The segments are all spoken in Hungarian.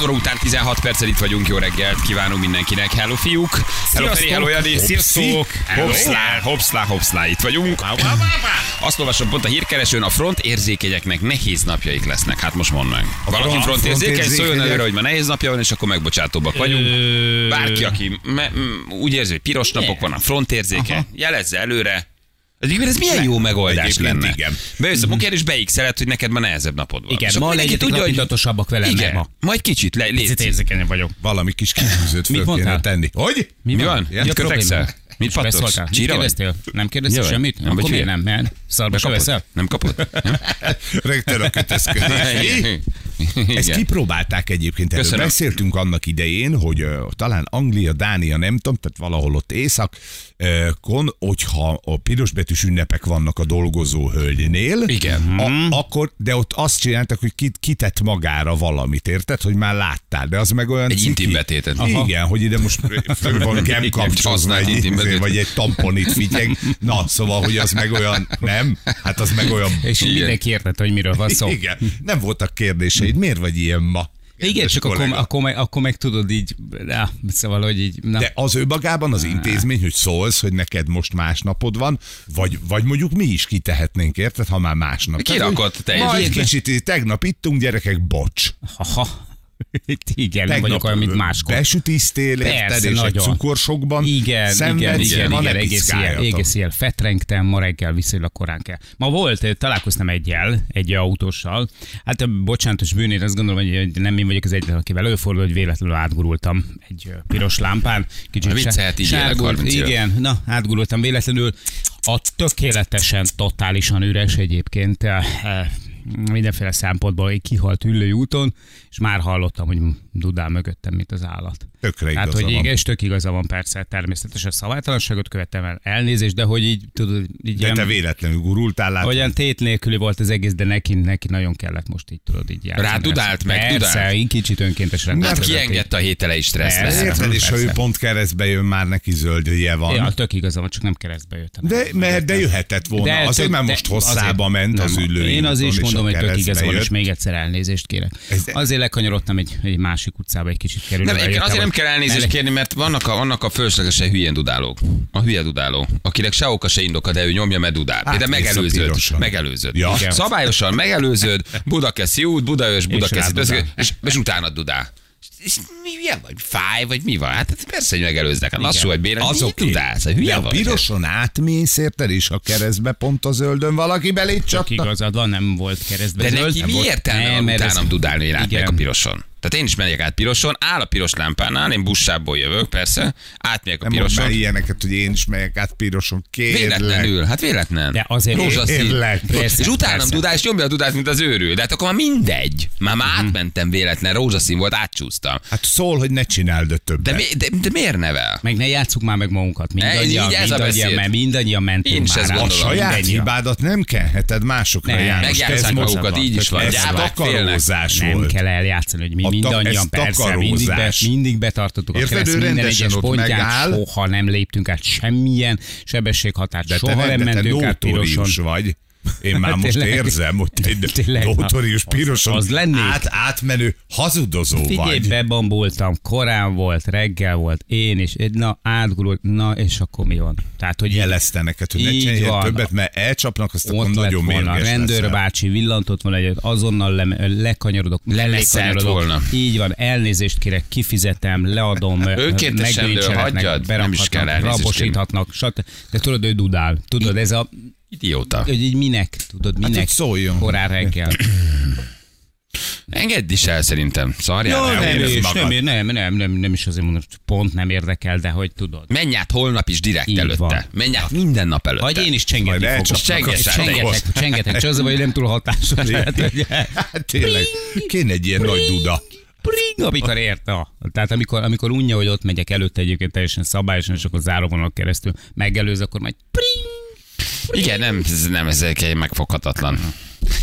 6 óra után 16 perccel itt vagyunk, jó reggelt kívánunk mindenkinek. Hello fiúk! Hello Feri, hello Jani, sziasztok! Hopszlá, hopszlá, hopszlá, itt vagyunk. Azt olvasom pont a hírkeresőn, a front érzékenyeknek nehéz napjaik lesznek. Hát most mondd meg. Valaki front- front érzékeny, frontérzékenyek? szóljon előre, hogy ma nehéz napja van, és akkor megbocsátóbbak vagyunk. Bárki, aki me- úgy érzi, hogy piros napok van, a front érzékeny, jelezze előre. Egyébként ez milyen jó megoldás Egyébként lenne. igen. Bejössz a munkára, és beixeled, hogy neked ma nehezebb napod van. Igen, ma legyetek hogy- lapintatosabbak velem, Igen, ma. majd kicsit le, Picit légy érzékenyen vagyok. Valami kis kitűzőt Mit föl kéne mondtál? tenni. Hogy? Mi van? Ja, Mit kötekszel? Mit pattogsz? Csíra kérdeztél? Nem kérdeztél semmit? Nem Akkor vagy miért nem? Mert szarba se veszel? Nem kapod? Rögtön a kötözködés. Ezt kipróbálták egyébként. Erről Köszönöm. beszéltünk annak idején, hogy talán Anglia, Dánia, nem tudom, tehát valahol ott észak, kon, hogyha a pirosbetűs ünnepek vannak a dolgozó hölgynél, Igen. A, akkor, de ott azt csináltak, hogy kit, kitett magára valamit, érted? Hogy már láttál, de az meg olyan Egy intim betétet. Aha. Igen, hogy ide most föl van gemkapcsozva használt egy, intim betét. vagy egy tamponit figyeg. Na, szóval, hogy az meg olyan, nem? Hát az meg olyan És Igen. mindenki értette, hogy miről van szó. igen, nem voltak kérdéseid. Miért vagy ilyen ma? Igen, csak akkor, akkor, meg, akkor meg tudod így, na, szóval, hogy így, na. De az ő magában az intézmény, hogy szólsz, hogy neked most más napod van, vagy, vagy mondjuk mi is kitehetnénk, érted, ha már másnap. Kirakott te egy Majd kicsit, tegnap ittunk, gyerekek, bocs. Haha. Igen, nem vagyok olyan, mint máskor. Besütisztél, érted, és egy nagyon. cukorsokban Igen, szenvedsz, igen, igen, ma igen, egész ilyen, egész ilyen fetrengtem, ma reggel viszonylag korán kell. Ma volt, eh, találkoztam egyel, egy autóssal. Hát eh, bocsánatos bűnért azt gondolom, hogy nem én vagyok az egyetlen, akivel előfordul, hogy véletlenül átgurultam egy eh, piros lámpán. Kicsit Na, viccelhet így sárgult, 30 éve. Igen, na, átgurultam véletlenül. A tökéletesen, totálisan üres egyébként mindenféle szempontból egy kihalt ülői úton, és már hallottam, hogy dudál mögöttem, mint az állat. Tökre Hát, igaza hogy van. igen, és tök igaza van persze, természetesen szabálytalanságot követtem el, elnézést, de hogy így, tudod, így De te ilyen, véletlenül gurultál, látod? olyan tét nélküli volt az egész, de neki, neki nagyon kellett most így, tudod, így játszani. Rádudált meg, Persze, dudált? így kicsit önkéntes Hát rendben. kiengedte a hételei stresszre. Persze. Érted, és ha ő pont keresztbe jön, már neki zöldje van. Ja, tök igaza van, csak nem keresztbe jöttem. De, mert, de jöhetett volna. De azért tök- már most hosszába ment az ülői Én az is mondom, hogy tök igaza van, és még egyszer elnézést kérek. Azért lekanyarodtam egy, egy másik utcába egy kicsit kerülve. Nem, kell elnézést kérni, mert vannak a, vannak a fölöslegesen hülyén dudálók. A hülye dudáló, akinek se oka, se indoka, de ő nyomja, mert dudál. A megelőződ. piroson. Megelőződ. Ja. Igen. Szabályosan megelőződ, Budakeszi út, Budaörs, Budakeszi, rádudál. és, és utána dudál. És mi hülye vagy? Fáj, vagy mi van? Hát persze, hogy megelőznek. Hát lassú vagy béren. Az Az oké. dudálsz, hát hülye De a vagy. piroson átmész, érted, és a keresztbe pont a zöldön valaki belé csapta. igazad van, nem volt keresztbe. De zöld, neki mi értelme Nem, utánam dudálni, én a piroson? Tehát én is megyek át piroson, áll a piros lámpánál, én bussából jövök, persze, átmegyek a Nem piroson. már ilyeneket, hogy én is megyek át piroson. Kérlek. Véletlenül, hát véletlen. De azért- Rózsaszín. Kérlek. Persze, és utánam persze. dudál, és nyomja a dudát, mint az őrül. De hát akkor már mindegy. Már, már Mhm. átmentem véletlen, rózsaszín volt, átcsúsztam. Hát szól, hogy ne csináld többet. De, mi, de, de miért nevel? Meg ne játsszuk már meg magunkat. Mindannyian, így ez mindannyian, mert mindannyian mentünk Én is már a saját hibádat nem kenheted másokra, Nem, János. megjátszák magukat, így is van. Ez Gyávák félnek. takarózás Nem kell eljátszani, hogy mi A mindannyian ez persze mindig, be, mindig betartottuk a Érted, kereszt ő minden egyes ott pontján, megáll. soha nem léptünk át semmilyen sebességhatárt, De soha te, nem nem, mentünk át piroson. vagy. Én már most Tényleg. érzem, hogy notórius az- piroson az lennék. át, átmenő hazudozó Figyelj, vagy. bebambultam, korán volt, reggel volt, én is, na átgurult, na és akkor mi van? Tehát, hogy Jelezte neked, hogy ne Így csinálj van. többet, mert elcsapnak, azt akkor nagyon volna a mérges rendőrbácsi, villantott volna egyet, azonnal le, lekanyarodok, Leleszelt lekanyarodok. volna. Így van, elnézést kérek, kifizetem, leadom, Önkéntes rendőr, megdöntsenek, hagyjad, nem is kell berakhatnak, elnézést rabosíthatnak, stb. De tudod, ő dudál. Tudod, ez a, Idióta. hogy így minek, tudod, minek hogy szóljon. korán reggel. Engedd is el szerintem. Szarjál Ja, el, nem, is, nem, nem, nem, nem, nem is azért mondom, pont nem érdekel, de hogy tudod. Menj át holnap is direkt Így előtte. van. Menj át minden nap előtte. Vagy én is csengetni fogok. azt Csengetek, csengetek, csak az, hogy nem túl hatásos Hát tényleg, kéne egy ilyen nagy duda. Amikor ért, a, tehát amikor, amikor unja, hogy ott megyek előtte egyébként teljesen szabályosan, és akkor záróvonal keresztül megelőz, akkor majd pring, Igen, nem, ez, nem, ez egy megfoghatatlan.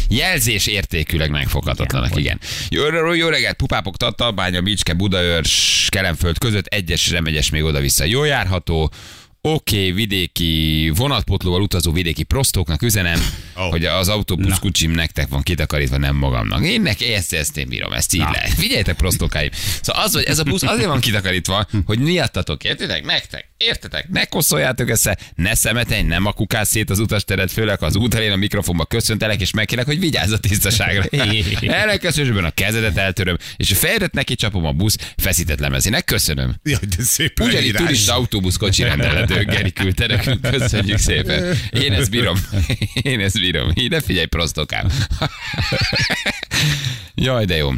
Jelzés értékűleg megfoghatatlanak, igen. Jó, jó reggelt, pupápok, Tatabánya, Bicske, Budaörs, Kelemföld között, egyes remegyes még oda-vissza. Jó járható, Oké, okay, vidéki vonatpotlóval utazó vidéki prostóknak üzenem, oh. hogy az autóbusz kucsim nektek van kitakarítva, nem magamnak. Én neki ezt, ezt én bírom, ezt így Na. lehet. Figyeljetek, prostókáim. Szóval az, hogy ez a busz azért van kitakarítva, hogy miattatok, értitek? Nektek, értetek? Ne koszoljátok össze, ne szemetelj, nem a kukás szét az utasteret, főleg az út elén a mikrofonba köszöntelek, és megkérek, hogy vigyázz a tisztaságra. Ellenkezősben a kezedet eltöröm, és a fejedet neki csapom a busz feszített lemezének. Köszönöm. Jaj, de szép Ugyanígy turista autóbusz kocsi rendelető Geri küldte nekünk, köszönjük szépen. Én ezt bírom. Én ezt bírom. Ide figyelj, prostokám. Jaj, de jó.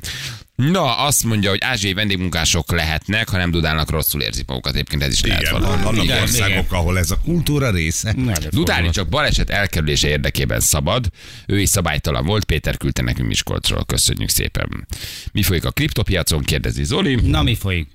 Na, azt mondja, hogy ázsiai vendégmunkások lehetnek, ha nem dudálnak, rosszul érzik magukat. Egyébként ez is lehet Igen, valami. vannak Igen. országok, ahol ez a kultúra része. Dudálni csak baleset elkerülése érdekében szabad. Ő is szabálytalan volt. Péter küldte nekünk Miskolcról. Köszönjük szépen. Mi folyik a kriptopiacon? Kérdezi Zoli. na mi folyik?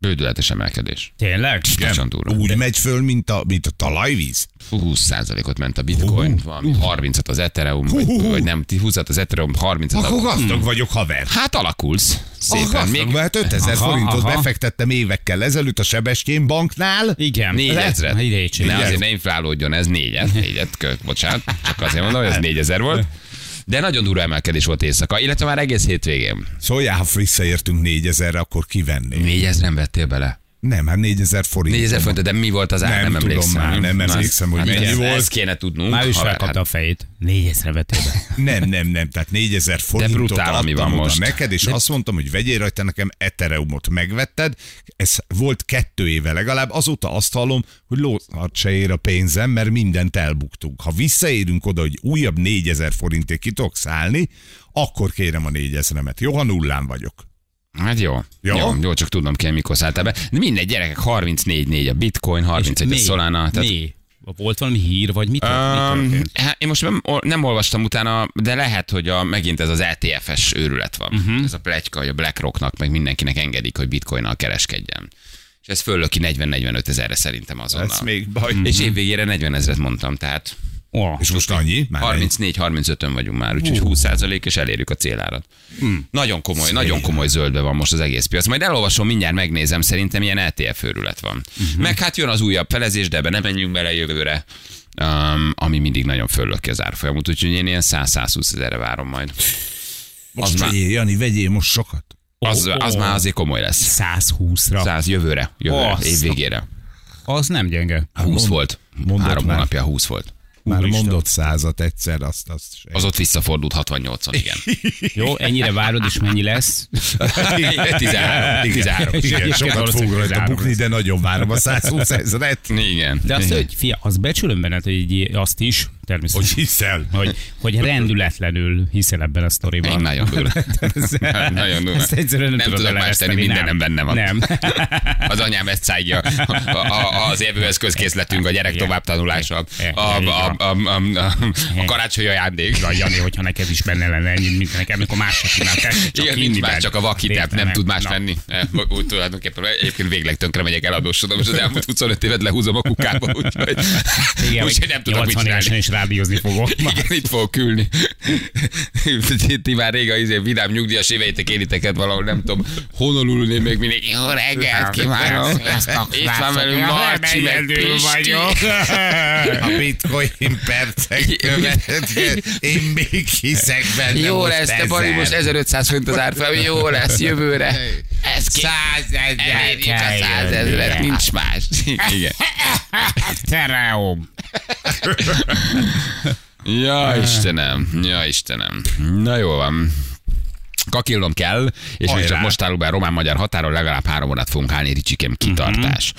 Bődületes emelkedés. Tényleg? Nagyon durva. Úgy megy föl, mint a, mint a talajvíz. 20%-ot ment a bitcoin, valami 30-at az Ethereum, vagy, vagy nem, 20-at az Ethereum, 30-at Akkor a... gazdag vagyok, haver. Hát alakulsz. Ah, Szépen. gazdag, Még mert 5000 Aha, forintot aha. befektettem évekkel ezelőtt a Sebestyén banknál. Igen. négyezret. Ne, Igen. azért ne inflálódjon, ez négyet. Négyet, kö, bocsánat. Csak azért mondom, hogy ez négyezer volt. De nagyon durva emelkedés volt éjszaka, illetve már egész hétvégén. Szóljál, ha visszaértünk 4000-re, akkor kivenném. Négyezren vettél bele? Nem, hát 4000 forint. 4000 forint, de mi volt az ár? Nem Nem, tudom emlékszem. már, nem emlékszem, hogy hát mennyi ezt- volt. Ezt kéne tudnunk. Már is felkapta a fejét. Négyezre vettél be. Nem, nem, nem, tehát 4000 forintot brutál, ami adtam van most. neked, és azt mondtam, hogy vegyél rajta nekem Ethereumot megvetted, ez volt kettő éve legalább, azóta azt hallom, hogy lószart se ér a pénzem, mert mindent elbuktunk. Ha visszaérünk oda, hogy újabb 4000 forintért ki tudok szállni, akkor kérem a 4000-emet. Jó, ha nullán vagyok. Hát jó. Jó? Jó, jó csak tudnom kell, mikor szálltál be. De mindegy, gyerekek, 34-4 a bitcoin, 31 a? Solana. Tehát, Mi? Volt valami hír, vagy mit, Um, hát én most nem, nem olvastam utána, de lehet, hogy a, megint ez az ETF-es őrület van. Uh-huh. Ez a pletyka, hogy a BlackRocknak, meg mindenkinek engedik, hogy bitcoinnal kereskedjen. És ez föllöki 40-45 ezerre szerintem azonnal. Ez még baj. És évvégére 40 ezeret mondtam, tehát Oh, És most annyi? Már 34-35-ön vagyunk már, úgyhogy 20% és elérjük a célárat. Hmm. Nagyon komoly, nagyon komoly zöldbe van most az egész piac. Majd elolvasom, mindjárt megnézem, szerintem ilyen ETF őrület van. Uh-huh. Meg hát jön az újabb felezés, de ebbe nem menjünk bele jövőre. Um, ami mindig nagyon föllöki az árfolyamot, úgyhogy én ilyen 100-120 ezerre várom majd. Most az már- vegyél, Jani, vegyél most sokat. Az, az ó. már azért komoly lesz. 120-ra. 100 jövőre, jövőre, Azt. év végére. Az nem gyenge. 20 mond- volt. Három már. hónapja 20 volt. Már Úristen. mondott százat egyszer, azt, azt se. Az ott visszafordult 68-on, igen. Jó, ennyire várod, és mennyi lesz? 13. 13. Igen, Igen, sokat fog rajta bukni, de nagyon várom a 120 ezeret. Igen. De azt, Igen. hogy fia, azt becsülöm benned, hogy így, azt is, Hogy természetesen. hiszel? Hogy, hogy rendületlenül hiszel ebben a sztoriban. Én nagyon durva. Nagyon durva. Ezt egyszerűen nem, Nem tudok más tenni, mindenem nem. benne van. Nem. Az anyám ezt szállja. A, a, az évőeszközkészletünk, a gyerek Igen. továbbtanulása, Igen. a, a, a, a, a, karácsonyi ajándék. Na, Jani, hogyha neked is benne lenne ennyi, mint nekem, akkor más se tudnál te, csak Igen, nincs más, csak a vakitep, nem tud más venni. Eh, Úgy tulajdonképpen egyébként végleg tönkre megyek eladósodom, és az elmúlt 25 évet lehúzom a kukába, úgyhogy, nem tudok mit 80 évesen csinálni. Rádiózni fogok. Igen, itt fogok ülni. Ti- már rég a izé, vidám nyugdíjas éveitek éliteket valahol, nem tudom, honolulni még mindig. Jó reggelt kívánok! Itt van velünk Marci, meg Pisti. A bitcoin percek következő. Én még hiszek benne Jó lesz, te Bari, most 1500 forint az árfolyam, jó lesz jövőre. Ez ki... Százezer. Elérjük a százezret, nincs más. Igen. Tereum. Ja, Istenem, ja, Istenem. Na jó van. Kakilnom kell, és még csak most állunk be a román-magyar határon, legalább három órát fogunk állni, Ricsikém, kitartás.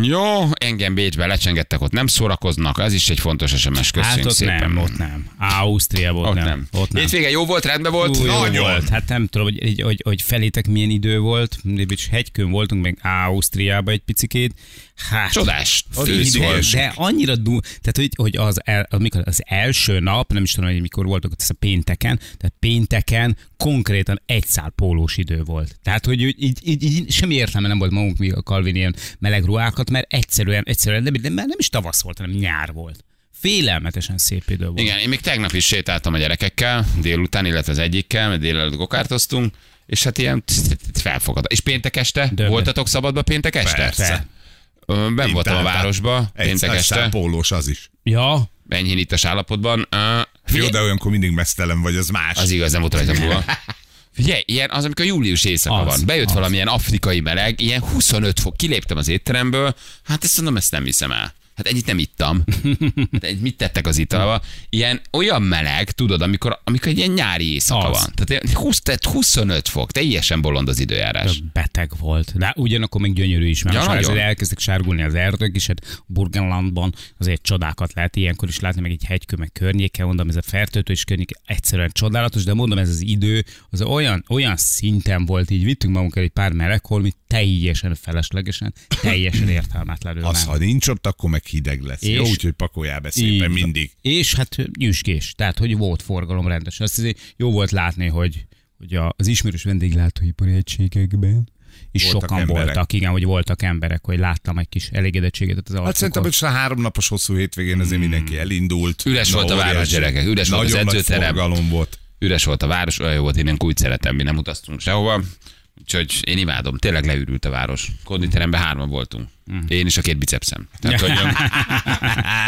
Jó, engem Bécsbe lecsengettek, ott nem szórakoznak, ez is egy fontos SMS, köszönjük Hát ott szépen. nem, ott nem. Ausztria volt Ott nem. nem. Ott nem. Hétvége jó volt, rendben volt? Ú, jó Nagyon. volt. Hát nem tudom, hogy, hogy, hogy, hogy felétek milyen idő volt. És hegykön voltunk, meg Ausztriába egy picikét. Hát, Csodás. Főz de, annyira du, tehát hogy, hogy az, el, amikor az első nap, nem is tudom, hogy mikor voltak ez a pénteken, tehát pénteken konkrétan egy szál pólós idő volt. Tehát, hogy így, így, így, így semmi értelme nem volt magunk mi a Calvin ilyen meleg ruhákat, mert egyszerűen, egyszerűen nem, nem, nem is tavasz volt, hanem nyár volt. Félelmetesen szép idő volt. Igen, én még tegnap is sétáltam a gyerekekkel, délután, illetve az egyikkel, mert délelőtt gokártoztunk, és hát ilyen felfogad. És péntek este? Döbben. Voltatok szabadba péntek este? Persze. Ben voltam a városba, péntek este, pólós az is. Ja, enyhén ittas állapotban. Ö, Jó, de olyankor mindig mesztelen vagy, az más. Az igaz, nem volt rajta múlva. Figyelj, ilyen az, amikor július éjszaka Az, van. Bejött az. valamilyen afrikai meleg, ilyen 25 fok, kiléptem az étteremből, hát ezt mondom, ezt nem hiszem el. Hát ennyit nem ittam. Hát ennyit mit tettek az italba? Ilyen olyan meleg, tudod, amikor, amikor egy ilyen nyári éjszaka Az. van. Tehát ilyen 20, tehát 25 fok, teljesen bolond az időjárás. beteg volt. De ugyanakkor még gyönyörű is, mert Ja, most már nagyon. azért elkezdtek sárgulni az erdők, és hát Burgenlandban azért csodákat lehet ilyenkor is látni, meg egy hegykő, meg környéke, mondom, ez a fertőtő és környéke egyszerűen csodálatos, de mondom, ez az idő, az olyan, olyan szinten volt, így vittünk magunkkal egy pár melegholmit, teljesen feleslegesen, teljesen értelmetlenül. Az, ha nincs ott, akkor meg hideg lesz. És- Jó, úgyhogy pakoljál be Így szépen van. mindig. És hát nyüskés, tehát hogy volt forgalom rendes. Azt azért jó volt látni, hogy, hogy a- az ismerős vendéglátóipari egységekben és Voltak sokan emberek. voltak, igen, hogy voltak emberek, hogy láttam egy kis elégedettséget az Hát arcukon. szerintem, hogy a három napos hosszú hétvégén azért mindenki elindult. Üres volt a város, gyerekek, üres volt az nagy edzőterem. forgalom volt. Üres volt a város, olyan jó volt, én úgy szeretem, mi nem utaztunk sehova. Úgyhogy én imádom, tényleg leürült a város. Konditeremben hárman voltunk. Én is a két bicepszem. Tehát, hogy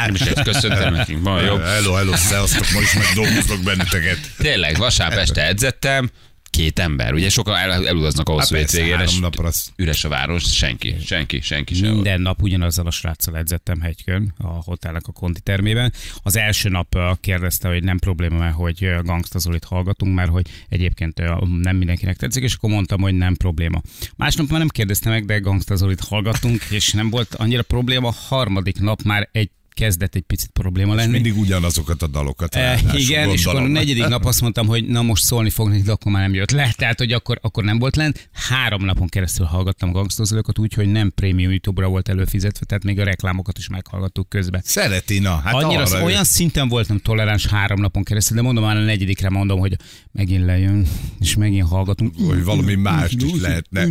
nem is ezt köszöntem nekünk, ma jobb. Hello, hello, szevasztok, ma is megdolgoztok benneteket. Tényleg, vasárnap este edzettem, két ember. Ugye sokan el, elutaznak a Hát napra az üres a város, senki, senki, senki sem. Minden nap ugyanazzal a sráccal edzettem hegykön a hotelnek a konditermében. Az első nap kérdezte, hogy nem probléma, mert hogy ö, Gangsta Zolit hallgatunk, mert hogy egyébként nem mindenkinek tetszik, és akkor mondtam, hogy nem probléma. Másnap már nem kérdezte meg, de Gangsta Zolit hallgattunk, és nem volt annyira probléma. Harmadik nap már egy kezdett egy picit probléma lenni. mindig ugyanazokat a dalokat. Eh, ráadásul, igen, és akkor a gondolom. negyedik nap azt mondtam, hogy na most szólni fog neki, de akkor már nem jött le. Tehát, hogy akkor, akkor nem volt lent. Három napon keresztül hallgattam gangstozókat, úgyhogy nem prémium YouTube-ra volt előfizetve, tehát még a reklámokat is meghallgattuk közben. Szereti, na, hát Annyira arra olyan szinten voltam toleráns három napon keresztül, de mondom már a negyedikre mondom, hogy megint lejön, és megint hallgatunk. Hogy valami mást is lehetne.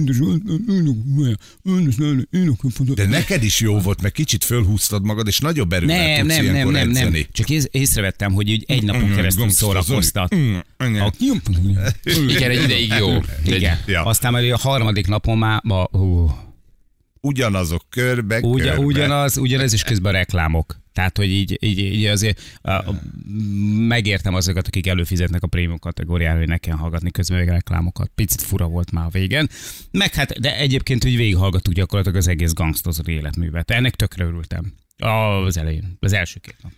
De neked is jó volt, mert kicsit fölhúztad magad, és nagyobb erővel Nem, tudsz nem, nem, nem, nem. edzeni. Csak ész, észrevettem, hogy így egy napon Mm, keresztül szórakoztat. Igen. A- Igen, egy ideig jó. Igen. Ja. Aztán már a harmadik napon már, ma, hú, Ugyanazok körbe, Ugyan, körbe. ugyanaz, ugyanez is közben reklámok. Tehát, hogy így, így, így azért uh, megértem azokat, akik előfizetnek a prémium kategóriára, hogy ne kell hallgatni közben még reklámokat. Picit fura volt már a végen. Meg hát, de egyébként, hogy végighallgattuk gyakorlatilag az egész gangstozor életművet. Ennek tökre örültem. Az elején, az első két nap.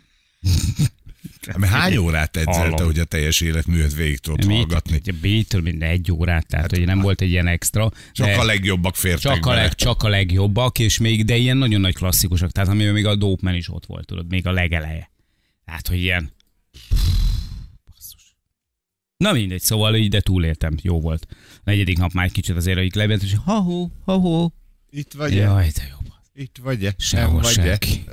Mert hány órát edzelte, hogy a teljes életművet végig tudod Mit- hallgatni? ugye Beatle minden egy órát, tehát hogy nem volt egy ilyen extra. Csak a legjobbak fértek Csak a, leg, csak a legjobbak, és még, de ilyen nagyon nagy klasszikusok, tehát amiben még a Dope Man is ott volt, tudod, még a legeleje. Tehát, hogy ilyen... Basszus. Na mindegy, szóval így, de túléltem, jó volt. A negyedik nap már egy kicsit azért, hogy lebent, és ha-hó, ha-hó. Itt vagy Jaj, de jó. Itt vagy-e? Sehol vagy senki.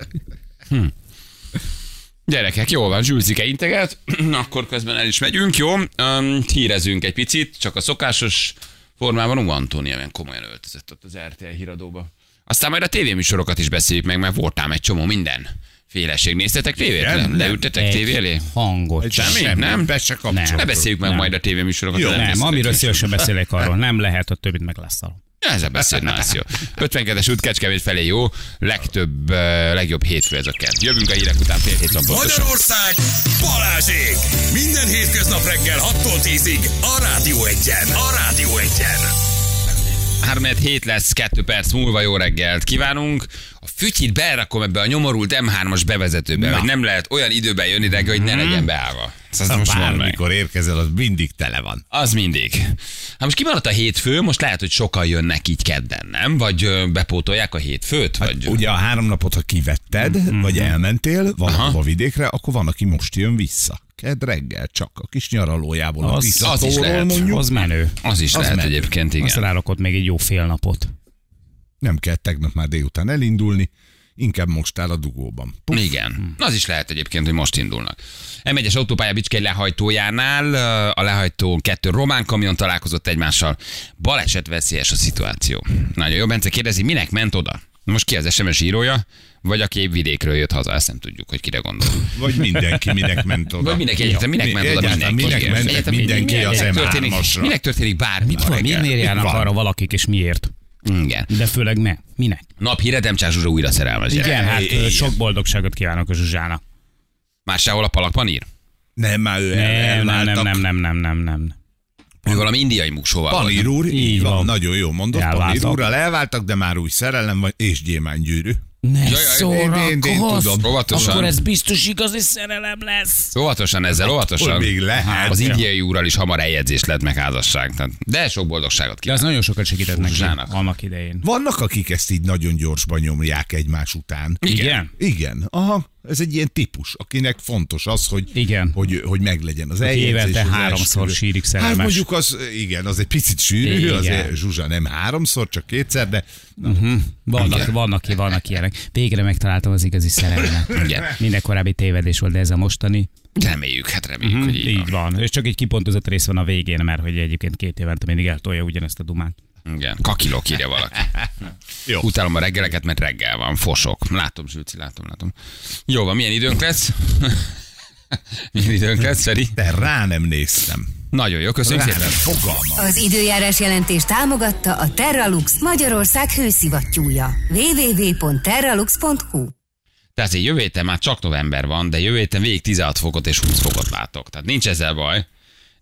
Gyerekek, jól van, Zsülcike integet, akkor közben el is megyünk, jó? Um, hírezünk egy picit, csak a szokásos formában Ú, Antónia olyan komolyan öltözött ott az RTL híradóba. Aztán majd a tévéműsorokat is beszéljük meg, mert voltám egy csomó minden féleség. Néztetek tévét? Nem, leültetek tévé elé? Hangot. Egy sem. Semmi? semmi, Nem? Be se Ne kapcsolod. beszéljük meg Nem. majd a tévéműsorokat. Jó. Nem, amiről szívesen beszélek arról, nem lehet, a többit meg Ezzel beszélni, na, ez jó. 52-es út Kecskemét felé jó, legtöbb, legjobb hétfő ez a kert. Jövünk a hírek után fél hét. Magyarország Balázsék! Minden hétköznap reggel 6-tól 10-ig a Rádió Egyen. A Rádió Egyen. 3 hét lesz, 2 perc múlva jó reggelt kívánunk. A fütyit berakom ebbe a nyomorult M3-as bevezetőbe, Na. hogy nem lehet olyan időben jönni reggel, hogy ne legyen beállva. Azt most mondd meg. Bármikor érkezel, az mindig tele van. Az mindig. Hát most kimaradt a hétfő, most lehet, hogy sokan jönnek így kedden, nem? Vagy ö, bepótolják a hétfőt? Vagy... Ugye a három napot, ha kivetted, vagy elmentél valahova vidékre, akkor van, aki most jön vissza. Kedd reggel csak a kis nyaralójából. a Az- Tiszatóról az is lehet. mondjuk. Az menő. Az is Az lehet menő. egyébként, igen. Azt rárakott még egy jó fél napot. Nem kell tegnap már délután elindulni, inkább most áll a dugóban. Puff. Igen. Az is lehet egyébként, hogy most indulnak. M1-es autópálya Bicskei lehajtójánál a lehajtó kettő román kamion találkozott egymással. Baleset veszélyes a szituáció. Nagyon jó, Bence kérdezi, minek ment oda? Most ki az SMS írója, vagy aki épp vidékről jött haza, ezt nem tudjuk, hogy kire gondol. Vagy mindenki minek ment oda. Vagy mindenki egyáltalán, minek Mi- ment oda mindenki? minek ment mindenki minek az történik- M3-asra? Minek történik bármi Miért, reggel? miért járnak Van. arra valakik, és miért? Igen. De főleg me. Minek? Naphíre Demcsás Zsuzsa újra szerelmes. Igen, hát ö, sok boldogságot kívánok a Zsuzsának. Már sehol a palakban ír? Nem, már ő Nem, nem, nem, nem, nem, nem, nem, nem. Ő valami indiai volt. Panír úr, így, van, van. nagyon jó mondott. Panír Elváltak. úrral elváltak, de már új szerelem van, és gyémánygyűrű. Ne Jaj, jaj, én- én- én szórakozz! tudom. Óvatosan. Akkor ez biztos igazi szerelem lesz. Óvatosan ezzel, óvatosan. Hogy még lehet. Az indiai úrral is hamar eljegyzés lett meg házasság. Tehát, de sok boldogságot De kívánok. az nagyon sokat segített neki annak idején. Vannak, akik ezt így nagyon gyorsban nyomják egymás után. Igen? Igen, aha, ez egy ilyen típus, akinek fontos az, hogy, Igen. hogy, hogy meglegyen az eljegyzés. évente háromszor esküvő. sírik Hát szerelmes. mondjuk az, igen, az egy picit sűrű, Igen. azért Zsuzsa nem háromszor, csak kétszer, de Vannak, vannak, vannak ilyenek. Végre megtaláltam az igazi szerelmet. Igen. Minden korábbi tévedés volt, de ez a mostani. Reméljük, hát reméljük, Mhm, hogy így, így van. És csak egy kipontozott rész van a végén, mert hogy egyébként két évente mindig eltolja ugyanezt a dumát. Igen, kakilok írja valaki. Jó. Utálom a reggeleket, mert reggel van, fosok. Látom, Zsülci, látom, látom. Jó van, milyen időnk lesz? milyen időnk lesz, Feri? de rá nem néztem. Nagyon jó, köszönjük Rá szépen. fogalmam. Az időjárás jelentés támogatta a Terralux Magyarország hőszivattyúja. www.terralux.hu Tehát azért jövő héten már csak november van, de jövő héten végig 16 fokot és 20 fokot látok. Tehát nincs ezzel baj.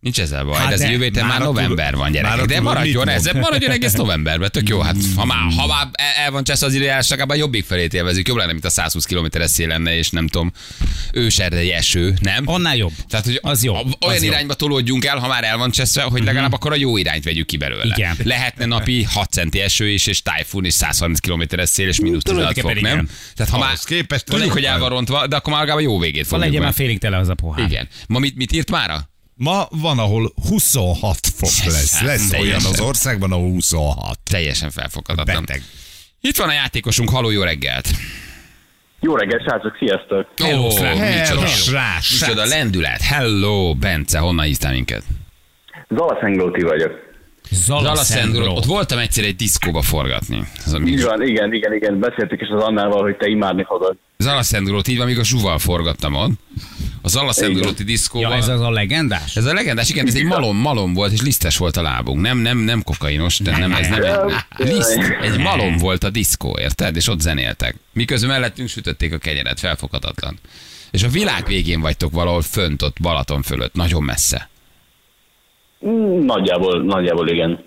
Nincs ezzel baj, Hát de ez de jövő héten már már november van, gyerekek. már De maradjon ez, maradjon egész novemberben, tök jó. Hát ha már, ha már el- van csesz az időjárás, legalább a jobbik felét élvezünk. Jobb lenne, mint a 120 km-es szél lenne, és nem tudom, őserdei eső, nem? Annál jobb. Tehát, hogy Az jó, az olyan. Mhm. irányba tolódjunk el, ha már el van cseszve, hogy legalább akkor a jó irányt vegyük ki belőle. Igen. Lehetne napi 6 centi eső is, és tájfun, és 130 km-es szél, és mínusz 16 fok, nem? Tehát ha már képest tudjuk, hogy el van rontva, de akkor már legalább a jó végét fogjuk legyen már félig tele az a pohár. Igen. Ma mit, mit írt mára? Ma van, ahol 26 fok lesz. Lesz Teljesen. olyan az országban, ahol 26. Teljesen felfoghatatlan. Beteg. Itt van a játékosunk, haló jó reggelt. Jó reggelt, srácok, sziasztok! Hello, Ó, Fran. micsoda, Hello, srác, micsoda lendület. Hello, Bence, honnan hívtál minket? Zala Szenglóti vagyok. Zala Zala Szendro. Szendro. Ott voltam egyszer egy diszkóba forgatni. Az a Így van, igen, igen, igen, beszéltük is az Annával, hogy te imádni fogod. Zala Szendrót, így van, amikor Zsuval forgattam ott. A Zala Szendróti diszkóban. Ja, ez az a legendás? Ez a legendás, igen, ez egy malom, malom volt, és lisztes volt a lábunk. Nem, nem, nem kokainos, de nem, ez nem egy liszt, egy malom volt a diszkó, érted? És ott zenéltek. Miközben mellettünk sütötték a kenyeret, felfoghatatlan. És a világ végén vagytok valahol fönt, ott Balaton fölött, nagyon messze. Mm, Nagyjából, nagyjából igen.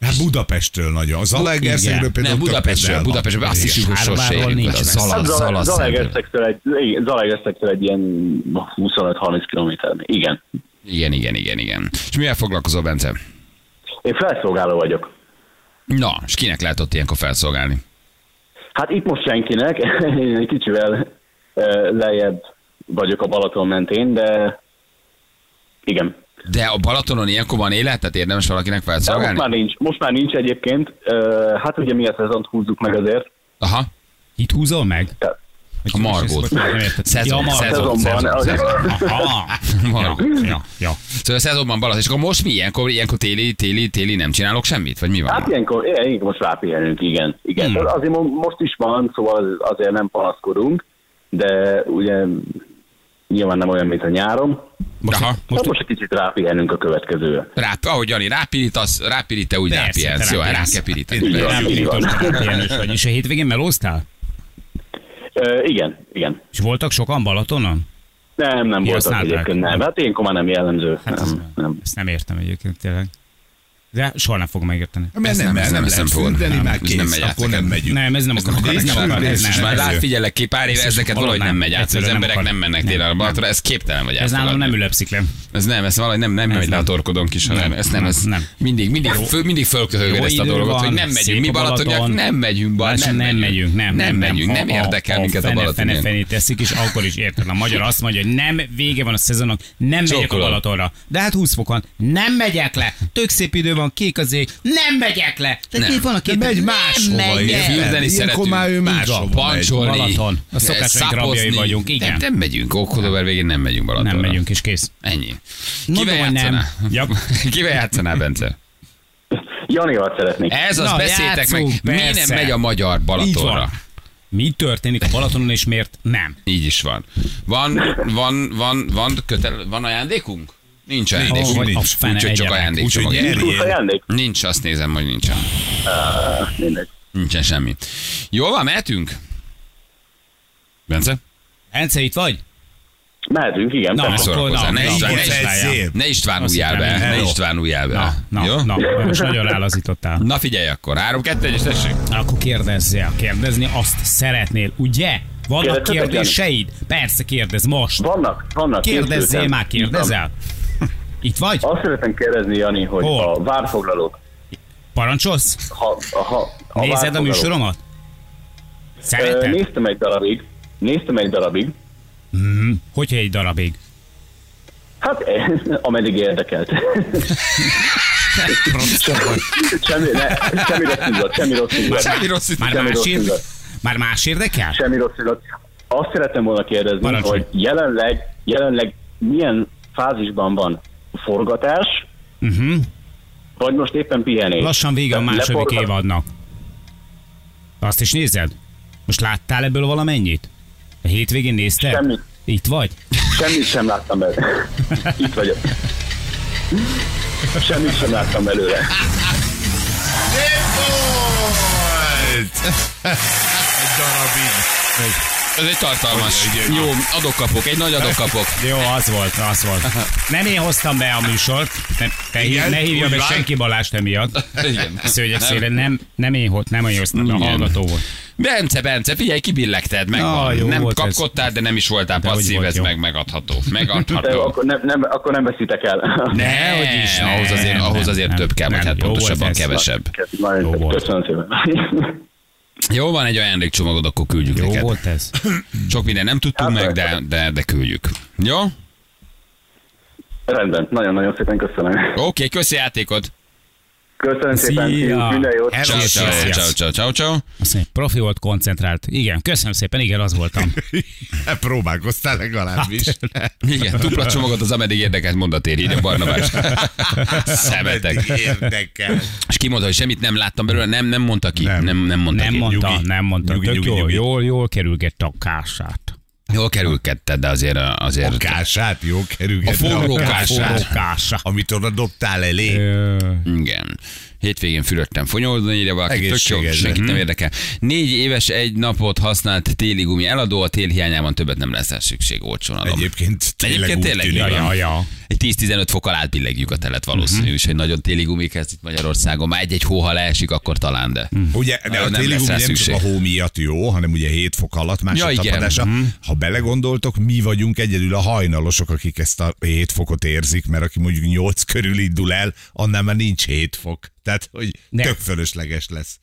Hát Budapestről nagyon. Az Alegerszegről Igen. például Nem, Budapestről. Budapestről, azt is hogy sose. Zalaegerszegtől egy, Zalaegerszegtől egy ilyen 25-30 kilométer. Igen. Igen, igen, igen, igen. És mivel foglalkozol, Bence? Én felszolgáló vagyok. Na, és kinek lehet ott ilyenkor felszolgálni? Hát itt most senkinek, én egy kicsivel eh, lejjebb vagyok a Balaton mentén, de igen. De a Balatonon ilyenkor van élet, tehát érdemes valakinek De most felszolgálni? már nincs, most már nincs egyébként. Hát ugye mi a szezont húzzuk meg azért. Aha, Itt húzol meg? Tehát a Margót. Szezon, ja, szezon, Szezonban. Ja. Szóval a szezonban Balaton, és akkor most mi ilyenkor, ilyenkor téli, téli, téli nem csinálok semmit? Vagy mi van? Hát ilyenkor, ilyenkor most rápihenünk, igen. igen. Hmm. Azért mo- most is van, szóval az- azért nem panaszkodunk, de ugye nyilván nem olyan, mint a nyáron. Aha. Most, most- most egy kicsit rápihenünk a következőre. Rá, ahogy Jani rápirítasz, rápirít, te úgy rápihensz. Jó, rá kell pirítani. Pihenős vagy. És a hétvégén melóztál? Ö, igen, igen. És voltak sokan Balatonon? Nem, nem voltak egyébként, nem. Hát ilyenkor már nem jellemző. Hát nem, ez, nem. ezt nem értem egyébként tényleg. De soha nem fogom megérteni. Mert nem, nem- nem, nem, nem fürdeni, már ez kész, nem megy át akkor nem megyünk. Nem, ez nem Ez nem Ez nem akarok. Ez Ez nem. már lát, figyellek ki pár éve, Ez ezeket valahogy nem megy át. Az emberek akar. nem mennek tényleg a Balatra, ez képtelen vagy Ez nálam nem ülöpszik le. Ez nem, ez valahogy nem, nem megy le a torkodon kis, hanem Nem, ezt nem, ez nem. mindig, mindig, föl, mindig fölköhögöd ezt a dolgot, hogy nem megyünk. Mi balatoniak Balaton. nem megyünk, bal, nem megyünk, nem, nem megyünk, nem érdekel minket a fene, fene, fene teszik, és akkor is érted. A magyar azt mondja, hogy nem, vége van a szezonnak, nem megyek a. Balatonra. De hát 20 fokon, nem megyek le. Tök szép idő van, kék az ég, nem megyek le. De Nem. van a két, megy máshova? Fürdeni Ilyenkor szeretünk, már ő máshova pancsolni, Balaton. A szokásaink rabjai szapozni. vagyunk, igen. Nem, nem megyünk, október végén nem megyünk Balatonra. Nem megyünk, és kész. Ennyi. Kivel hogy nem. játszanál? Ja. Kivel játszanál, Bence? Janival szeretnék. Ez az, Na, beszéltek meg. játszunk, Mi nem persze. megy a magyar Balatonra? Mi történik a Balatonon, és miért nem? Így is van. Van, van, van, van, kötel, van ajándékunk? Nincs vagy nincs. a fene Úgyhogy csak ajándékcsomag. Úgyhogy nyerjél. ajándék? Nincs, azt nézem, hogy nincsen. Mindegy. Nincsen semmi. Jó van, mehetünk? Bence? Ence, itt vagy? Mehetünk, igen. Na, Ne szórakozzál, ne na, István, ne István, ne István újjál be, ne. István újjál be. Na, na, Jó? na, most nagyon rálazítottál. Na figyelj akkor, 3 2 1 tessék. Akkor kérdezzél, kérdezni azt szeretnél, ugye? Vannak kérdéseid? Persze, kérdez most. Vannak, vannak. Kérdezzél már, kérdezel? Itt vagy? Azt szeretném kérdezni, Jani, hogy Hol? a várfoglalók, Parancsolsz? ha, ha, a Nézed a műsoromat? Ö, Szereted? Néztem egy darabig, néztem egy darabig, Hogyha egy darabig. hát ameddig érdekelt. semmi, ne, semmi rossz indulat, semmi rossz indulat. Semmi rossz. Már más, indulat. Már más érdekel? Semmi rossz indulat. Azt szerettem volna kérdezni, Parancsolj. hogy jelenleg, jelenleg milyen fázisban van forgatás, Uh-huh. vagy most éppen pihenés. Lassan vége a második leforgat- évadnak. Azt is nézed? Most láttál ebből valamennyit? A hétvégén nézted? Semmit. Itt vagy? Semmit sem láttam belőle. Itt vagyok. Semmit sem láttam belőle. Egy darabig. Ez egy tartalmas. Jó, adok-kapok, egy nagy adok-kapok. Jó, az volt, az volt. Nem én hoztam be a műsort. Ne, te hív, Igen, ne hívja be senki Balást emiatt. Igen. Szőnyeg szélre, nem, nem én hoztam, nem én hoztam, a hallgató volt. Bence, Bence, figyelj, kibillegted, megvan. Ah, jó nem volt ez. kapkodtál, de nem is voltál De hogy passzív, ez jó. meg megadható. De Megadható. akkor nem, nem, akkor nem veszitek el. Ne, hogy is, nem, ahhoz azért, ahhoz azért nem, több kell, vagy hát pontosabban kevesebb. Köszönöm szépen. Jó, van egy ajándékcsomagod, akkor küldjük Jó neked. volt ez. Sok minden nem tudtunk Hát, meg, de, de, de küldjük. Jó? Oké, Rendben, nagyon-nagyon szépen köszönöm. okay, köszi játékot. Köszönöm szépen, Szia. fiúk, minden jót. Ciao, ciao, ciao, ciao, ciao, ciao. Azt mondja, profi volt, koncentrált. Igen, köszönöm szépen, igen, az voltam. Próbálkoztál legalábbis. Igen, dupla csomagot az ameddig érdekelt mondatér, írja Barnabás. Szemetek. Érdekel. És ki mondta, hogy semmit nem láttam belőle, nem, nem mondta ki. Nem, Nem. nem, mondta Nem ki. mondta, nem mondta. Nyugi, Tök nyugi, jól, nyugi. jól, jól kerülgette a kását. Jól kerülkedted, de azért, azért A kását jó kerülget. A forró kását. Kása. Amit oda dobtál elé. Igen. Hétvégén fürödtem fonyolódni, írja valaki. Tök jó, senkit nem érdekel. Négy éves egy napot használt téli gumi eladó, a tél hiányában többet nem lesz szükség, olcsón adom. Egyébként tényleg Egyébként úgy tényleg, tűnik. ja, ja, ja. Egy 10-15 fok alá billegjük a telet valószínű, uh-huh. és egy nagyon téli gumi kezd itt Magyarországon. Már egy-egy hó, ha leesik, akkor talán, de. Uh-huh. Ugye, de a téli gumi nem csak szükség. a hó miatt jó, hanem ugye 7 fok alatt Ja, igen. másodtapadása. Mhm. Ha belegondoltok, mi vagyunk egyedül a hajnalosok, akik ezt a 7 fokot érzik, mert aki mondjuk 8 körül indul el, annál már nincs 7 fok. Tehát, hogy Ne. tök fölösleges lesz.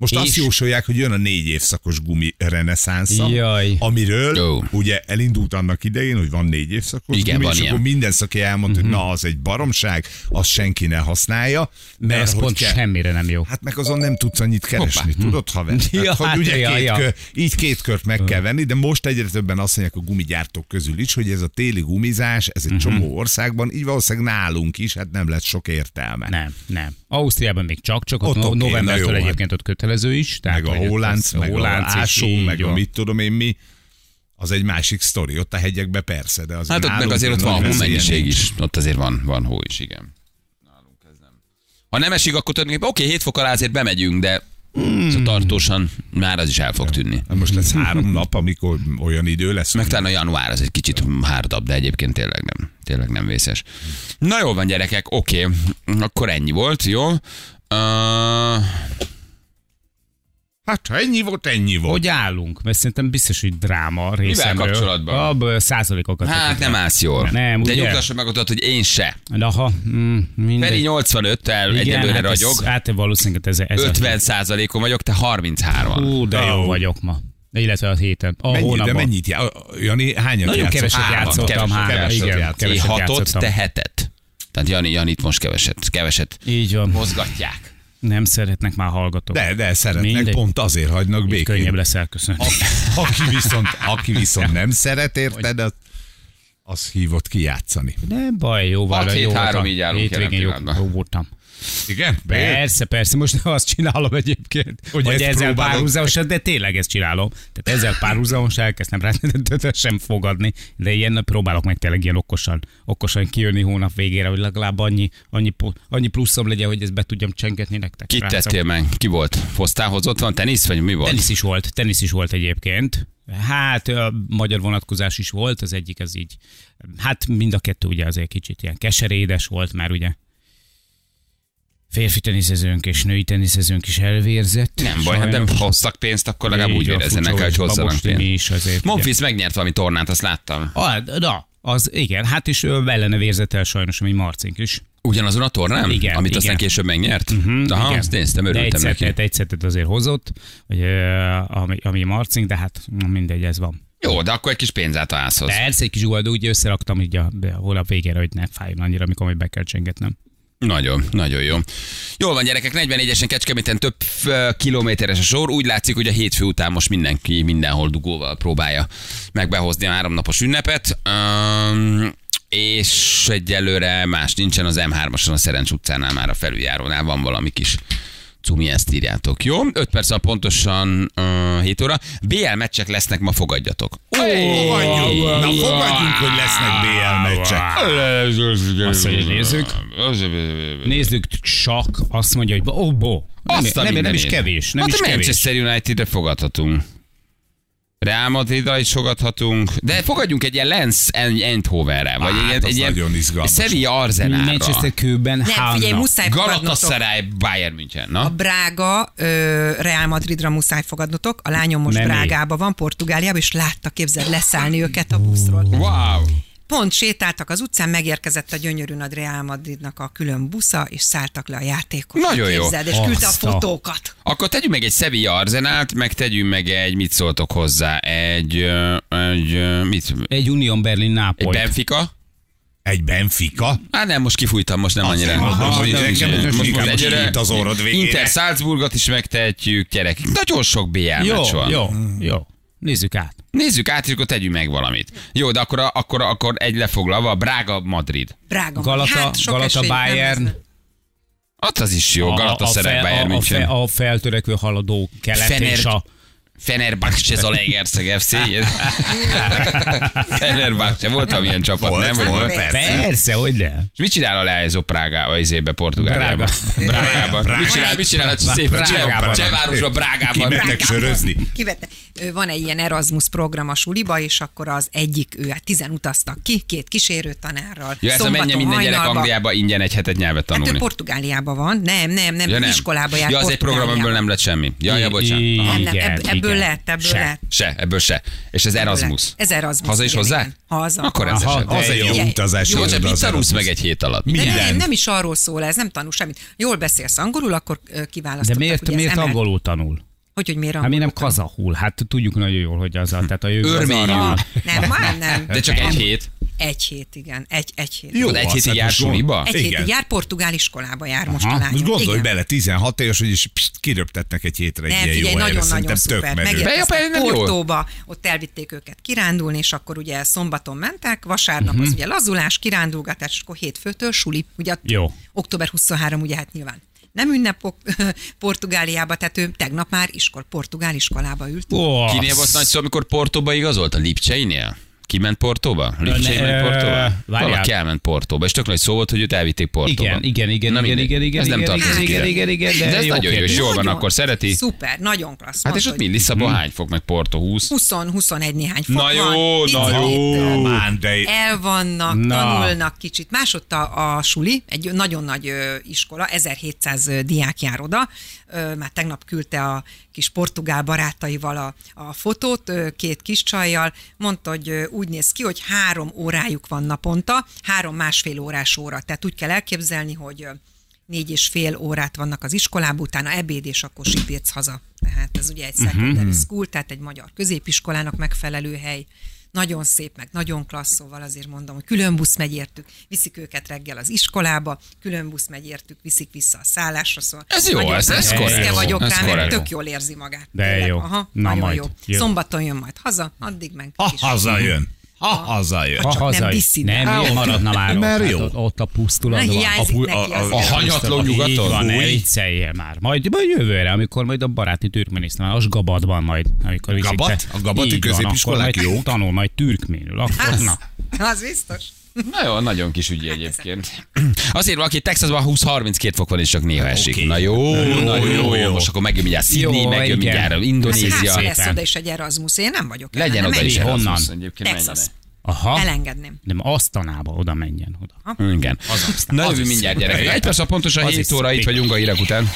Most És- azt jósolják, hogy jön a négy évszakos gumi reneszánsza, Jaj. amiről Jó. ugye elindult annak idején, hogy van négy évszakos Igen, gumi, van és ilyen. akkor minden szaki elmondta, hogy na, az egy baromság, azt senki ne használja, Mert mert ez hogy pont kell- semmire nem jó. Hát meg azon nem tudsz annyit keresni, Hoppá. tudod, haver? Ja, Hát, hogy ugye ja, két ja. Kör, így két kört meg kell venni, de most egyre többen azt mondják a gumigyártók közül is, hogy ez a téli gumizás, ez egy csomó országban, így valószínűleg nálunk is, hát nem lett sok értelme. Nem, nem. Ausztriában még csak-csak, ott, Ott na novembertől jó, hát. egyébként ott kötelező is. Tehát, Meg a az- meg a ásó, meg a mit tudom én mi, az egy másik sztori. Ott a hegyekben persze, de az Hát ott meg azért ott van hó mennyiség is. Ott azért van, van hó is, igen. Nálunk ez nem. Ha nem esik, akkor tulajdonképpen oké, 7 fok alá azért bemegyünk, de Szóval tartósan már az is el fog tűnni. Most lesz három nap, amikor olyan idő lesz. Meg talán a január az egy kicsit hárdabb, de egyébként tényleg nem, tényleg nem vészes. Na jól van gyerekek, oké, akkor ennyi volt, jó? Uh, Hát ha ennyi volt, ennyi volt. Hogy állunk? Mert szerintem biztos, hogy dráma részemről. kapcsolatban? Abból százalékokat. hát nem állsz jól. Nem, De ugye? nyugtasson meg ott, hogy én se. De ha, mm, mindegy. Feri 85-tel egyelőre hát ragyog. Ez, hát valószínűleg ez, ez 50 százalékon vagyok, te 33 Hú, de jó vagyok ma. Illetve a héten. A Mennyi, de hónapban. mennyit já... Jani, hányat Nagyon játszott? keveset játszottam, keveset, három. keveset Igen, játszott. Én keveset hatot, te hetet. Tehát Jani, Janit most keveset, keveset Így van. mozgatják. Nem szeretnek már hallgatók. De, de szeretnek, Mindegy. pont azért hagynak Így békén. könnyebb lesz elköszönni. A- Aki viszont, aki viszont nem szeret, érted, az, az hívott kijátszani. Nem baj, jó van. Hat, hét, jó három, voltam. így állunk Hétvégén jó, jó voltam. Igen? Persze, persze, most azt csinálom egyébként, Hogy hogy, ezt ezzel párhuzamosan, de tényleg ezt csinálom. Tehát ezzel párhuzamosan elkezdtem rá sem fogadni, de ilyen próbálok meg tényleg ilyen okosan, okosan kijönni hónap végére, hogy legalább annyi, annyi, annyi pluszom legyen, hogy ezt be tudjam csengetni nektek. Kit srácok. tettél meg? Ki volt? Hoztához ott van tenisz, vagy mi volt? Tenisz is volt, tenisz is volt egyébként. Hát ö, magyar vonatkozás is volt, az egyik az így, hát mind a kettő ugye azért kicsit ilyen keserédes volt már ugye. Férfi teniszezőnk és női teniszezőnk is elvérzett. Nem baj, hát nem hoztak pénzt, akkor legalább úgy érezzenek el, hogy hozzanak pénzt. Monfils megnyert valami tornát, azt láttam. Ah, da, az igen, hát is ellene vérzett el sajnos, ami Marcink is. Ugyanazon a tornán? Igen, Amit aztán igen. később megnyert? Uh-huh, Aha, igen. azt néztem, de egy örültem neki. szettet, egy szettet azért hozott, hogy, ami, ami Marcink, de hát na, mindegy, ez van. Jó, de akkor egy kis pénzát a házhoz. Persze, egy kis gold, úgy összeraktam így a, a hónap végére, hogy ne fájjon annyira, amikor majd be kell csengetnem. Nagyon, nagyon jó. Jól van, gyerekek, 44-esen Kecskeméten több kilométeres a sor. Úgy látszik, hogy a hétfő után most mindenki mindenhol dugóval próbálja megbehozni a háromnapos ünnepet. Um, és egyelőre más nincsen az M3-ason, a Szerencs utcánál már a felüljárónál van valami kis cumi, ezt írjátok. Jó, 5 perc a pontosan uh, 7 óra. BL meccsek lesznek, ma fogadjatok. Fogadjunk! Na fogadjunk, hogy lesznek BL meccsek. Azt mondja, hogy nézzük. Nézzük, csak azt mondja, hogy ó, bo. Nem, nem, nem is kevés, nem hát is a. Manchester United-re fogadhatunk. Real Madridra is fogadhatunk, de fogadjunk egy ilyen Lens Eindhovenre, vagy Hát, egy, egy ilyen nagyon izgalmas. Sevilla Arzenálra. Manchester kőben Nem, figyelj, muszáj. Galatasaray Bayern München, A na? Brága, ö, Real Madridra muszáj fogadnotok. A lányom most Nem Brágába van, Portugáliában, és látta, képzeld, leszállni őket a buszról. Wow! Pont sétáltak az utcán, megérkezett a gyönyörű nagy Real Madridnak a külön busza, és szálltak le a játékos. Nagyon jó. Képzeld, és küldte a Azt fotókat. Akkor tegyünk meg egy Sevilla Arzenált, meg tegyünk meg egy, mit szóltok hozzá, egy, egy, mit, Egy Union Berlin egy Nápoly. Benfica? Egy Benfica? Hát nem, most kifújtam, most nem annyira. Aha, most, de most, nekem most most, most egyre- az orrod végére. Inter Salzburgot is megtehetjük, gyerekek. Nagyon sok BL Jó, meccs van. jó, jó. Nézzük át. Nézzük át, és akkor tegyünk meg valamit. Jó, de akkor, akkor, akkor egy lefoglalva, Brága, Madrid. Brága. Galata, hát, sok Galata esély, nem Bayern. Ott az is jó, Galatasaray, fe- Bayern a, a, München. fe- a feltörekvő haladó kelet Fener- és a Fenerbahce, Zalaegerszeg FC. Fenerbahce, volt amilyen csapat, Volt, nem? Volt, volt? persze. Persze, hogy ne. És mit csinál a leányzó Prágába, izébe, Portugáliában? Brágában. Mit csinál, mit csinál a szép Brágában. Csehvárosban, Brágában? Kimentek sörözni? Kivette. Van egy ilyen Erasmus program a suliba, és akkor az egyik, ő, hát tizen utaztak ki, két kísérő tanárral. Ja, ez a menje minden gyerek hajnalba. Angliába ingyen egy hetet nyelvet Hát ő tanulni. Portugáliában van. Nem, nem, nem, Ja, nem. iskolába jár Ja, az egy program, amiből nem lett semmi. Ja, ja, bocsánat. I- Aha. Nem, nem, Igen, ebb, ebből igen. lett, ebből Se. lett. Se, ebből se. És ez Erasmus. Ez Erasmus. Haza is igen, hozzá? igen. Haza. Akkor ez Aha, egy jó utazás. Jó, oda mit meg egy hét alatt? De nem, nem is arról szól ez, nem tanul semmit. Jól beszélsz angolul, akkor ö, De kiválasztottak. miért, miért angolul tanul? Hogy, hogy miért Hát mi nem kazahul? Hát tudjuk nagyon jól, hogy az a, tehát a jövő az Örményül. arra- Nem, már nem. De csak egy hét. Egy hét, igen. Egy, egy hét. Jó, Egy hétig hát jár suliba? Egy Igen. hétig jár, portugál iskolába jár most a lányom. Most gondolj Igen. bele, 16 éves, hogy is pst, kiröptetnek egy hétre egy ilyen jó helyre. nagyon-nagyon Szerintem tök szuper. menő. Megérkeztek Be- be- nem jó. Portóba, ott elvitték őket kirándulni, és akkor ugye szombaton mentek, vasárnap Mhm. az ugye lazulás, kirándulgatás, és akkor hétfőtől suli. Ugye Jó. október 23, ugye hát nyilván nem ünnep Portugáliába, tehát ő tegnap már iskol, portugál iskolába ült. Ó, Kinél volt nagy szó, amikor Portóba igazolt? A Lipcseinél? Kiment Portóba? Lipcsei Ne, ment Portóba? várjál. Valaki elment Portóba, és tök nagy szó volt, hogy őt elvitték Portóba. Igen, igen, igen, Na igen, igen, igen, Ez nem igen, igen, ide. igen, igen, De ez jó nagyon jó, és jól van, akkor szereti. Szuper, nagyon klassz. Hát és ott mi? Lisszabon hány fok, meg Porto 20? 20-21 néhány fok Na jó, na jó. De El vannak, Na. tanulnak kicsit. Másodta a suli, egy nagyon nagy iskola, 1700 diák jár oda. Már tegnap küldte a kis portugál barátaival a, a fotót, két kis csajjal. Mondta, hogy úgy néz ki, hogy három órájuk van naponta, három másfél órás óra. Tehát úgy kell elképzelni, hogy négy és fél órát vannak az iskolában, utána ebéd, és akkor sipérc haza. Tehát ez ugye egy secondary school, tehát egy magyar középiskolának megfelelő hely. Nagyon szép, meg nagyon klassz, szóval azért mondom, hogy külön busz megy értük, viszik őket reggel az iskolába, külön busz megy értük, viszik vissza a szállásra, szóval Ez jó, nagyon ez- ez korrekt. vagyok Ez rá, mert tök jól érzi magát. De Tényleg. jó. Aha, Na nagyon majd. jó. Jó. Szombaton jön majd haza, addig meg ha kis- hazajön. Ha hazajön. Ha Csak nem hazai. disszidál. Nem, Hát, maradna már ott? mert Hát jó. Ott, ott a Na, pusztulatban. hiányzik pu- a- az. a- A hanyatló nyugaton? van, ne Új. vicceljél már. Majd, majd jövőre, amikor majd a baráti Türkmenisztán, az Gabadban majd. Amikor Gabat? te- A gabati van, középiskolák jók? Tanul majd türkménül. Akkor, Az, na. az biztos. Na jó, nagyon kis ügy egyébként. Azért valaki Texasban 20-32 fok van, és csak néha esik. Oké. Na jó, na jó, jó, jó, jó. Most akkor megjön mindjárt Sydney, megjön igen. mindjárt Hát Indonézia. hátra lesz oda is egy Erasmus, én nem vagyok Legyen oda is? Erasmus egyébként. Texas. Aha. Elengedném. Nem, Asztanába oda menjen oda. Igen. Na jövő mindjárt gyerekek. Egy perc a pontosan Az 7 is óra itt vagyunk a hírek után.